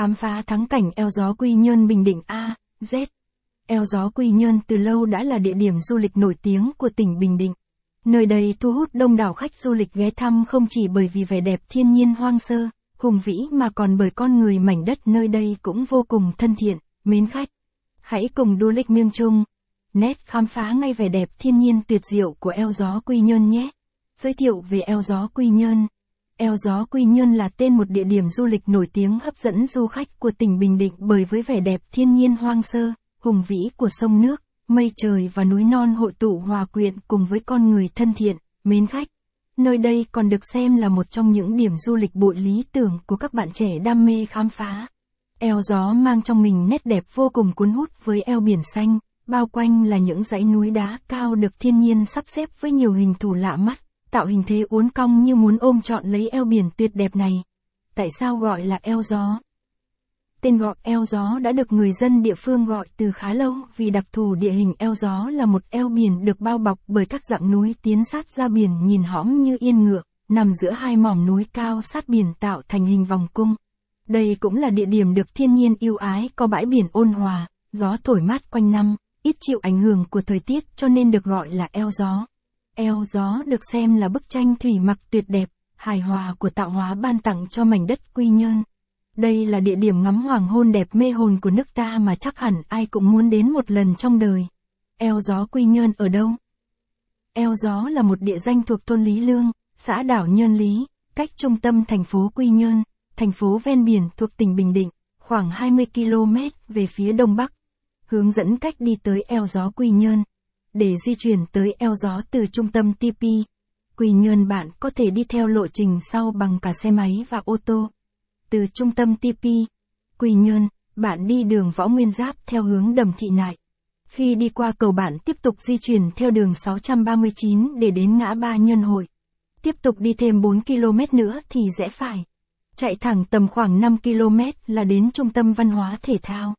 khám phá thắng cảnh eo gió Quy Nhơn Bình Định A, Z. Eo gió Quy Nhơn từ lâu đã là địa điểm du lịch nổi tiếng của tỉnh Bình Định. Nơi đây thu hút đông đảo khách du lịch ghé thăm không chỉ bởi vì vẻ đẹp thiên nhiên hoang sơ, hùng vĩ mà còn bởi con người mảnh đất nơi đây cũng vô cùng thân thiện, mến khách. Hãy cùng du lịch miêng chung, nét khám phá ngay vẻ đẹp thiên nhiên tuyệt diệu của eo gió Quy Nhơn nhé. Giới thiệu về eo gió Quy Nhơn. Eo gió Quy Nhơn là tên một địa điểm du lịch nổi tiếng hấp dẫn du khách của tỉnh Bình Định bởi với vẻ đẹp thiên nhiên hoang sơ, hùng vĩ của sông nước, mây trời và núi non hội tụ hòa quyện cùng với con người thân thiện, mến khách. Nơi đây còn được xem là một trong những điểm du lịch bội lý tưởng của các bạn trẻ đam mê khám phá. Eo gió mang trong mình nét đẹp vô cùng cuốn hút với eo biển xanh, bao quanh là những dãy núi đá cao được thiên nhiên sắp xếp với nhiều hình thù lạ mắt, tạo hình thế uốn cong như muốn ôm trọn lấy eo biển tuyệt đẹp này. Tại sao gọi là eo gió? Tên gọi eo gió đã được người dân địa phương gọi từ khá lâu vì đặc thù địa hình eo gió là một eo biển được bao bọc bởi các dạng núi tiến sát ra biển nhìn hõm như yên ngựa, nằm giữa hai mỏm núi cao sát biển tạo thành hình vòng cung. Đây cũng là địa điểm được thiên nhiên yêu ái có bãi biển ôn hòa, gió thổi mát quanh năm, ít chịu ảnh hưởng của thời tiết cho nên được gọi là eo gió. Eo gió được xem là bức tranh thủy mặc tuyệt đẹp, hài hòa của tạo hóa ban tặng cho mảnh đất quy nhơn. Đây là địa điểm ngắm hoàng hôn đẹp mê hồn của nước ta mà chắc hẳn ai cũng muốn đến một lần trong đời. Eo gió Quy Nhơn ở đâu? Eo gió là một địa danh thuộc thôn Lý Lương, xã đảo Nhơn Lý, cách trung tâm thành phố Quy Nhơn, thành phố ven biển thuộc tỉnh Bình Định, khoảng 20 km về phía đông bắc. Hướng dẫn cách đi tới eo gió Quy Nhơn. Để di chuyển tới eo gió từ trung tâm TP, Quy Nhơn bạn có thể đi theo lộ trình sau bằng cả xe máy và ô tô. Từ trung tâm TP, Quy Nhơn, bạn đi đường Võ Nguyên Giáp theo hướng Đầm Thị Nại. Khi đi qua cầu bạn tiếp tục di chuyển theo đường 639 để đến ngã ba Nhân Hội. Tiếp tục đi thêm 4 km nữa thì rẽ phải. Chạy thẳng tầm khoảng 5 km là đến trung tâm văn hóa thể thao.